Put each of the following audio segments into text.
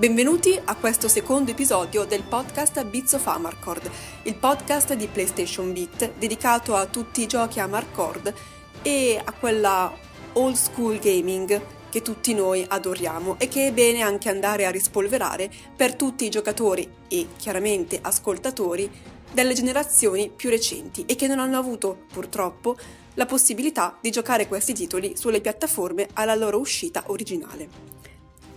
Benvenuti a questo secondo episodio del podcast Bits of Amarcord, il podcast di PlayStation Beat dedicato a tutti i giochi Amarcord e a quella old school gaming che tutti noi adoriamo e che è bene anche andare a rispolverare per tutti i giocatori e chiaramente ascoltatori delle generazioni più recenti e che non hanno avuto purtroppo la possibilità di giocare questi titoli sulle piattaforme alla loro uscita originale.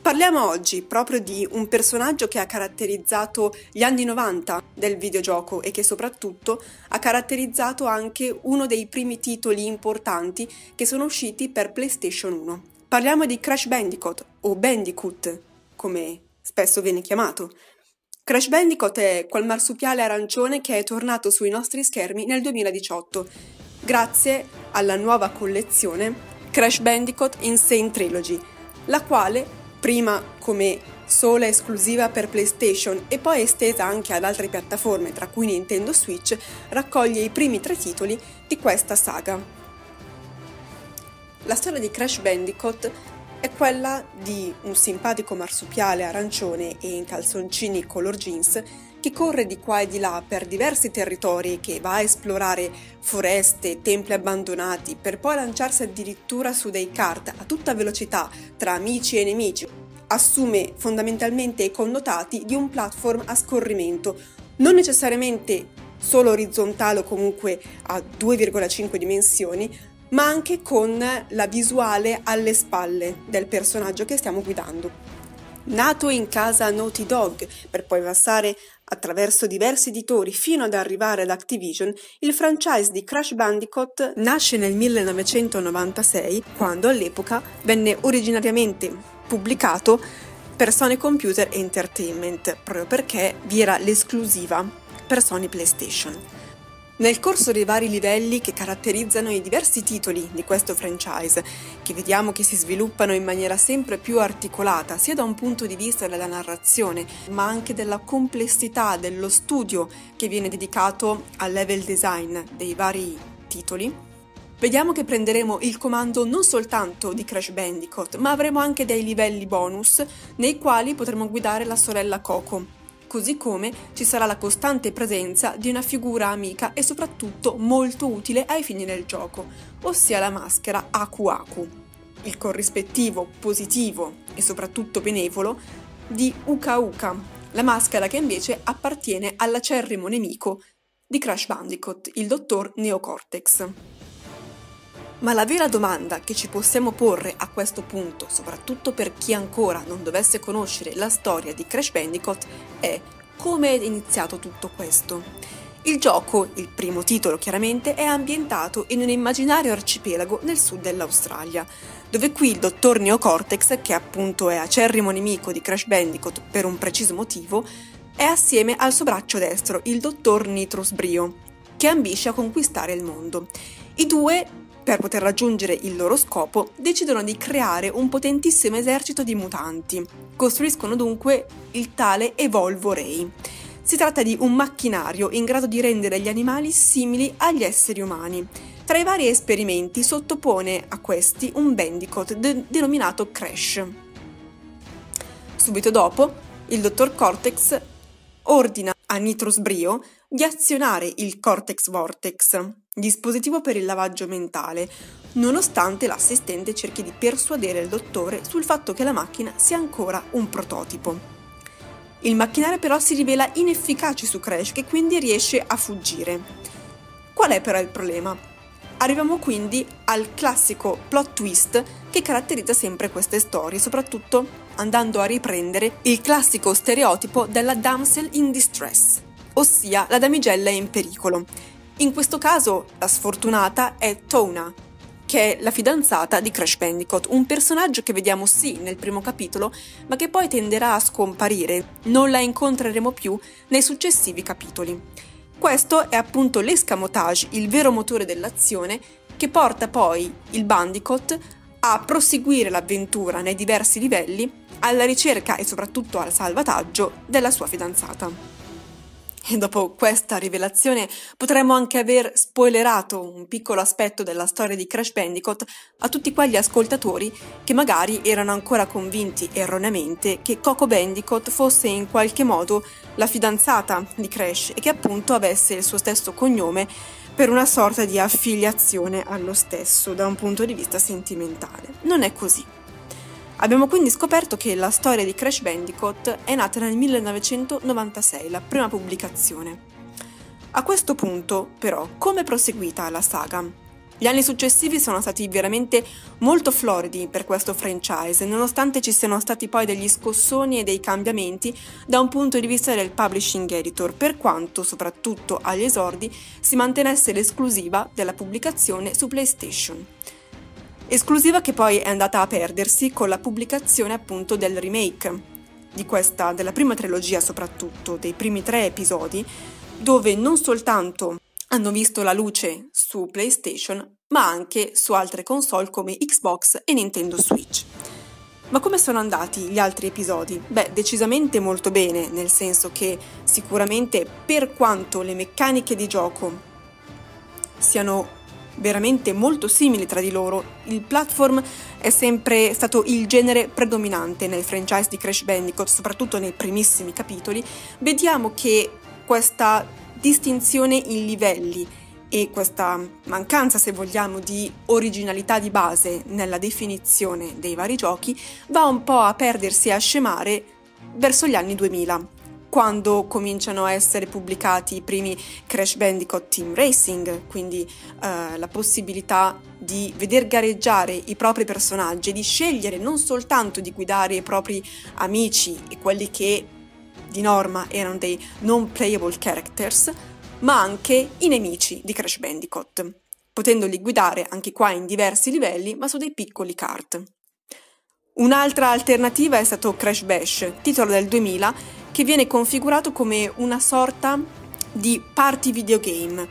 Parliamo oggi proprio di un personaggio che ha caratterizzato gli anni 90 del videogioco e che soprattutto ha caratterizzato anche uno dei primi titoli importanti che sono usciti per PlayStation 1. Parliamo di Crash Bandicoot o Bandicoot, come spesso viene chiamato. Crash Bandicoot è quel marsupiale arancione che è tornato sui nostri schermi nel 2018, grazie alla nuova collezione Crash Bandicoot Insane Trilogy, la quale prima come sola esclusiva per PlayStation e poi estesa anche ad altre piattaforme, tra cui Nintendo Switch, raccoglie i primi tre titoli di questa saga. La storia di Crash Bandicoot è quella di un simpatico marsupiale arancione e in calzoncini color jeans che corre di qua e di là per diversi territori, che va a esplorare foreste, templi abbandonati, per poi lanciarsi addirittura su dei kart a tutta velocità tra amici e nemici, assume fondamentalmente i connotati di un platform a scorrimento, non necessariamente solo orizzontale o comunque a 2,5 dimensioni, ma anche con la visuale alle spalle del personaggio che stiamo guidando. Nato in casa Naughty Dog per poi passare attraverso diversi editori fino ad arrivare ad Activision, il franchise di Crash Bandicoot nasce nel 1996, quando all'epoca venne originariamente pubblicato per Sony Computer Entertainment, proprio perché vi era l'esclusiva per Sony PlayStation. Nel corso dei vari livelli che caratterizzano i diversi titoli di questo franchise, che vediamo che si sviluppano in maniera sempre più articolata, sia da un punto di vista della narrazione, ma anche della complessità dello studio che viene dedicato al level design dei vari titoli, vediamo che prenderemo il comando non soltanto di Crash Bandicoot, ma avremo anche dei livelli bonus nei quali potremo guidare la sorella Coco così come ci sarà la costante presenza di una figura amica e soprattutto molto utile ai fini del gioco, ossia la maschera Aku Aku, il corrispettivo positivo e soprattutto benevolo di Uka Uka, la maschera che invece appartiene all'acerrimo nemico di Crash Bandicoot, il dottor Neocortex. Ma la vera domanda che ci possiamo porre a questo punto, soprattutto per chi ancora non dovesse conoscere la storia di Crash Bandicoot, è come è iniziato tutto questo. Il gioco, il primo titolo chiaramente, è ambientato in un immaginario arcipelago nel sud dell'Australia, dove qui il dottor Neocortex, che appunto è acerrimo nemico di Crash Bandicoot per un preciso motivo, è assieme al suo braccio destro, il dottor Nitrus Brio, che ambisce a conquistare il mondo. I due per poter raggiungere il loro scopo, decidono di creare un potentissimo esercito di mutanti. Costruiscono dunque il tale Evolvo Ray. Si tratta di un macchinario in grado di rendere gli animali simili agli esseri umani. Tra i vari esperimenti sottopone a questi un Bandicoot de- denominato Crash. Subito dopo, il dottor Cortex ordina a Nitrus Brio di azionare il Cortex Vortex, dispositivo per il lavaggio mentale, nonostante l'assistente cerchi di persuadere il dottore sul fatto che la macchina sia ancora un prototipo. Il macchinario però si rivela inefficace su Crash che quindi riesce a fuggire. Qual è però il problema? Arriviamo quindi al classico plot twist che caratterizza sempre queste storie, soprattutto andando a riprendere il classico stereotipo della damsel in distress, ossia la damigella in pericolo. In questo caso la sfortunata è Tona, che è la fidanzata di Crash Bandicoot, un personaggio che vediamo sì nel primo capitolo, ma che poi tenderà a scomparire, non la incontreremo più nei successivi capitoli. Questo è appunto l'escamotage, il vero motore dell'azione, che porta poi il Bandicoot a proseguire l'avventura nei diversi livelli alla ricerca e soprattutto al salvataggio della sua fidanzata. E dopo questa rivelazione potremmo anche aver spoilerato un piccolo aspetto della storia di Crash Bandicoot a tutti quegli ascoltatori che magari erano ancora convinti erroneamente che Coco Bandicoot fosse in qualche modo la fidanzata di Crash e che appunto avesse il suo stesso cognome per una sorta di affiliazione allo stesso da un punto di vista sentimentale. Non è così. Abbiamo quindi scoperto che la storia di Crash Bandicoot è nata nel 1996, la prima pubblicazione. A questo punto, però, come è proseguita la saga? Gli anni successivi sono stati veramente molto floridi per questo franchise, nonostante ci siano stati poi degli scossoni e dei cambiamenti da un punto di vista del publishing editor, per quanto, soprattutto agli esordi, si mantenesse l'esclusiva della pubblicazione su PlayStation esclusiva che poi è andata a perdersi con la pubblicazione appunto del remake questa, della prima trilogia soprattutto, dei primi tre episodi, dove non soltanto hanno visto la luce su PlayStation, ma anche su altre console come Xbox e Nintendo Switch. Ma come sono andati gli altri episodi? Beh, decisamente molto bene, nel senso che sicuramente per quanto le meccaniche di gioco siano veramente molto simili tra di loro. Il platform è sempre stato il genere predominante nel franchise di Crash Bandicoot, soprattutto nei primissimi capitoli. Vediamo che questa distinzione in livelli e questa mancanza, se vogliamo, di originalità di base nella definizione dei vari giochi va un po' a perdersi e a scemare verso gli anni 2000 quando cominciano a essere pubblicati i primi Crash Bandicoot Team Racing, quindi eh, la possibilità di veder gareggiare i propri personaggi, di scegliere non soltanto di guidare i propri amici e quelli che di norma erano dei non playable characters, ma anche i nemici di Crash Bandicoot, potendoli guidare anche qua in diversi livelli, ma su dei piccoli kart. Un'altra alternativa è stato Crash Bash, titolo del 2000 che viene configurato come una sorta di party videogame,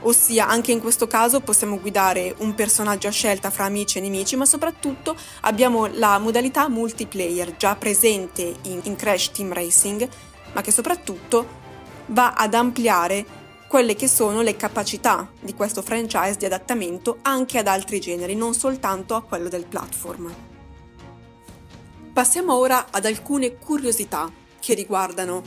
ossia anche in questo caso possiamo guidare un personaggio a scelta fra amici e nemici, ma soprattutto abbiamo la modalità multiplayer già presente in, in Crash Team Racing, ma che soprattutto va ad ampliare quelle che sono le capacità di questo franchise di adattamento anche ad altri generi, non soltanto a quello del platform. Passiamo ora ad alcune curiosità che riguardano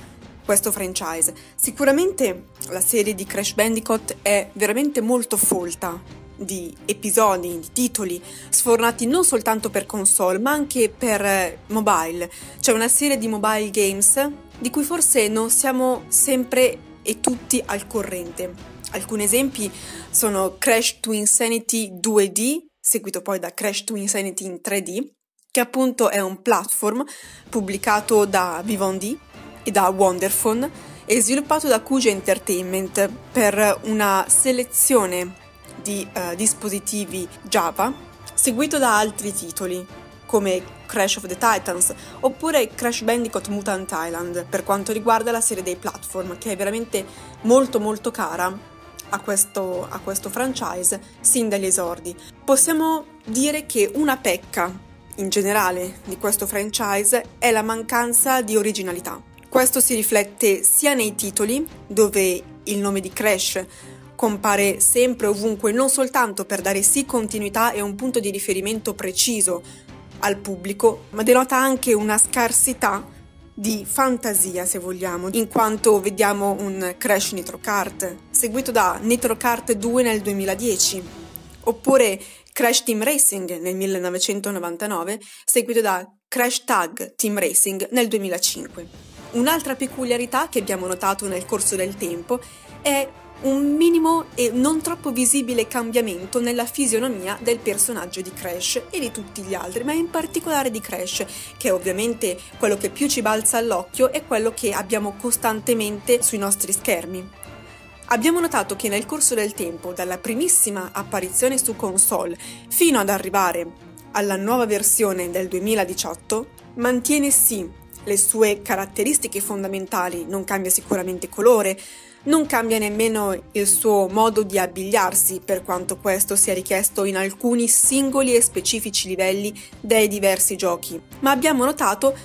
questo franchise. Sicuramente la serie di Crash Bandicoot è veramente molto folta di episodi, di titoli sfornati non soltanto per console ma anche per eh, mobile. C'è una serie di mobile games di cui forse non siamo sempre e tutti al corrente. Alcuni esempi sono Crash to Insanity 2D, seguito poi da Crash to Insanity in 3D, che appunto è un platform pubblicato da Vivendi e da Wonderphone e sviluppato da Kuja Entertainment per una selezione di uh, dispositivi Java, seguito da altri titoli come Crash of the Titans oppure Crash Bandicoot Mutant Island per quanto riguarda la serie dei platform che è veramente molto molto cara a questo, a questo franchise sin dagli esordi. Possiamo dire che una pecca in generale di questo franchise è la mancanza di originalità. Questo si riflette sia nei titoli, dove il nome di Crash compare sempre ovunque, non soltanto per dare sì continuità e un punto di riferimento preciso al pubblico, ma denota anche una scarsità di fantasia, se vogliamo, in quanto vediamo un Crash Nitro Kart, seguito da Nitro Kart 2 nel 2010, oppure Crash Team Racing nel 1999, seguito da Crash Tag Team Racing nel 2005. Un'altra peculiarità che abbiamo notato nel corso del tempo è un minimo e non troppo visibile cambiamento nella fisionomia del personaggio di Crash e di tutti gli altri, ma in particolare di Crash, che è ovviamente quello che più ci balza all'occhio e quello che abbiamo costantemente sui nostri schermi. Abbiamo notato che nel corso del tempo, dalla primissima apparizione su console fino ad arrivare alla nuova versione del 2018, mantiene sì le sue caratteristiche fondamentali, non cambia sicuramente colore, non cambia nemmeno il suo modo di abbigliarsi, per quanto questo sia richiesto in alcuni singoli e specifici livelli dei diversi giochi, ma abbiamo notato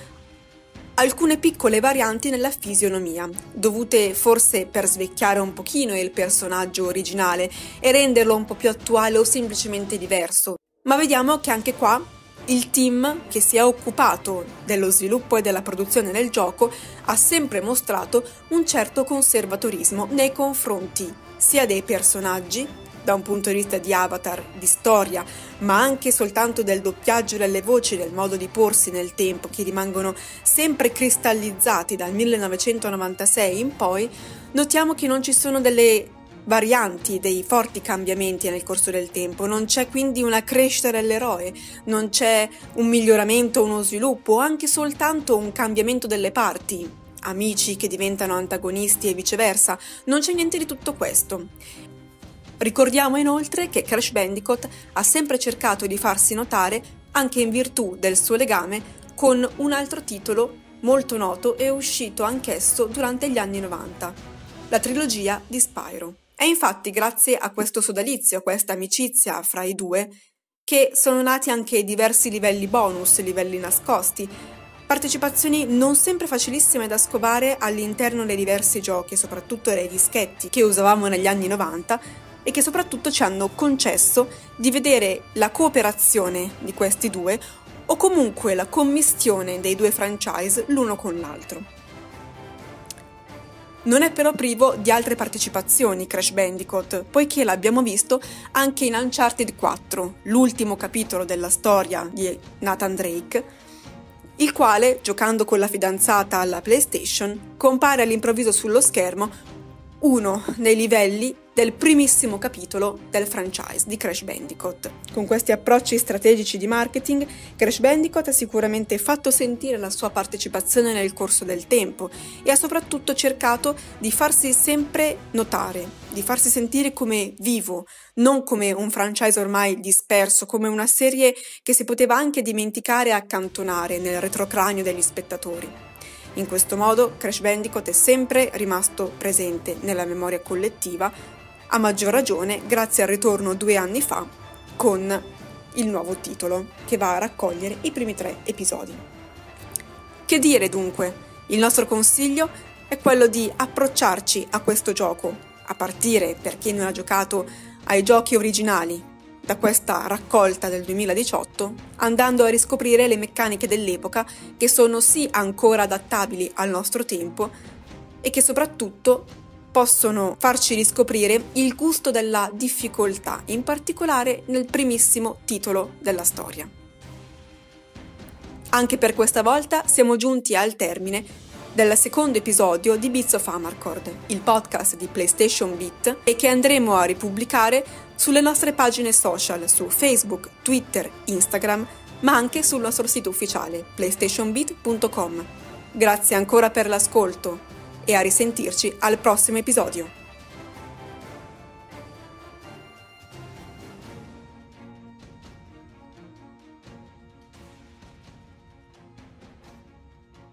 alcune piccole varianti nella fisionomia, dovute forse per svecchiare un pochino il personaggio originale e renderlo un po' più attuale o semplicemente diverso. Ma vediamo che anche qua il team che si è occupato dello sviluppo e della produzione del gioco ha sempre mostrato un certo conservatorismo nei confronti sia dei personaggi, da un punto di vista di avatar, di storia, ma anche soltanto del doppiaggio delle voci, del modo di porsi nel tempo, che rimangono sempre cristallizzati dal 1996 in poi, notiamo che non ci sono delle varianti, dei forti cambiamenti nel corso del tempo, non c'è quindi una crescita dell'eroe, non c'è un miglioramento, uno sviluppo, anche soltanto un cambiamento delle parti, amici che diventano antagonisti e viceversa, non c'è niente di tutto questo. Ricordiamo inoltre che Crash Bandicoot ha sempre cercato di farsi notare anche in virtù del suo legame con un altro titolo molto noto e uscito anch'esso durante gli anni 90, la trilogia di Spyro. È infatti grazie a questo sodalizio, a questa amicizia fra i due, che sono nati anche diversi livelli bonus, livelli nascosti, partecipazioni non sempre facilissime da scovare all'interno dei diversi giochi, soprattutto dei dischetti che usavamo negli anni 90 e che soprattutto ci hanno concesso di vedere la cooperazione di questi due o comunque la commistione dei due franchise l'uno con l'altro. Non è però privo di altre partecipazioni Crash Bandicoot, poiché l'abbiamo visto anche in Uncharted 4, l'ultimo capitolo della storia di Nathan Drake, il quale, giocando con la fidanzata alla PlayStation, compare all'improvviso sullo schermo uno dei livelli del primissimo capitolo del franchise di Crash Bandicoot. Con questi approcci strategici di marketing, Crash Bandicoot ha sicuramente fatto sentire la sua partecipazione nel corso del tempo e ha soprattutto cercato di farsi sempre notare, di farsi sentire come vivo, non come un franchise ormai disperso, come una serie che si poteva anche dimenticare e accantonare nel retrocranio degli spettatori. In questo modo Crash Bandicoot è sempre rimasto presente nella memoria collettiva, a maggior ragione grazie al ritorno due anni fa con il nuovo titolo che va a raccogliere i primi tre episodi. Che dire dunque? Il nostro consiglio è quello di approcciarci a questo gioco, a partire per chi non ha giocato ai giochi originali da questa raccolta del 2018, andando a riscoprire le meccaniche dell'epoca che sono sì ancora adattabili al nostro tempo e che soprattutto possono farci riscoprire il gusto della difficoltà, in particolare nel primissimo titolo della storia. Anche per questa volta siamo giunti al termine del secondo episodio di Beats of Amarcord, il podcast di PlayStation Beat e che andremo a ripubblicare sulle nostre pagine social su Facebook, Twitter, Instagram, ma anche sul nostro sito ufficiale playstationbeat.com. Grazie ancora per l'ascolto e a risentirci al prossimo episodio.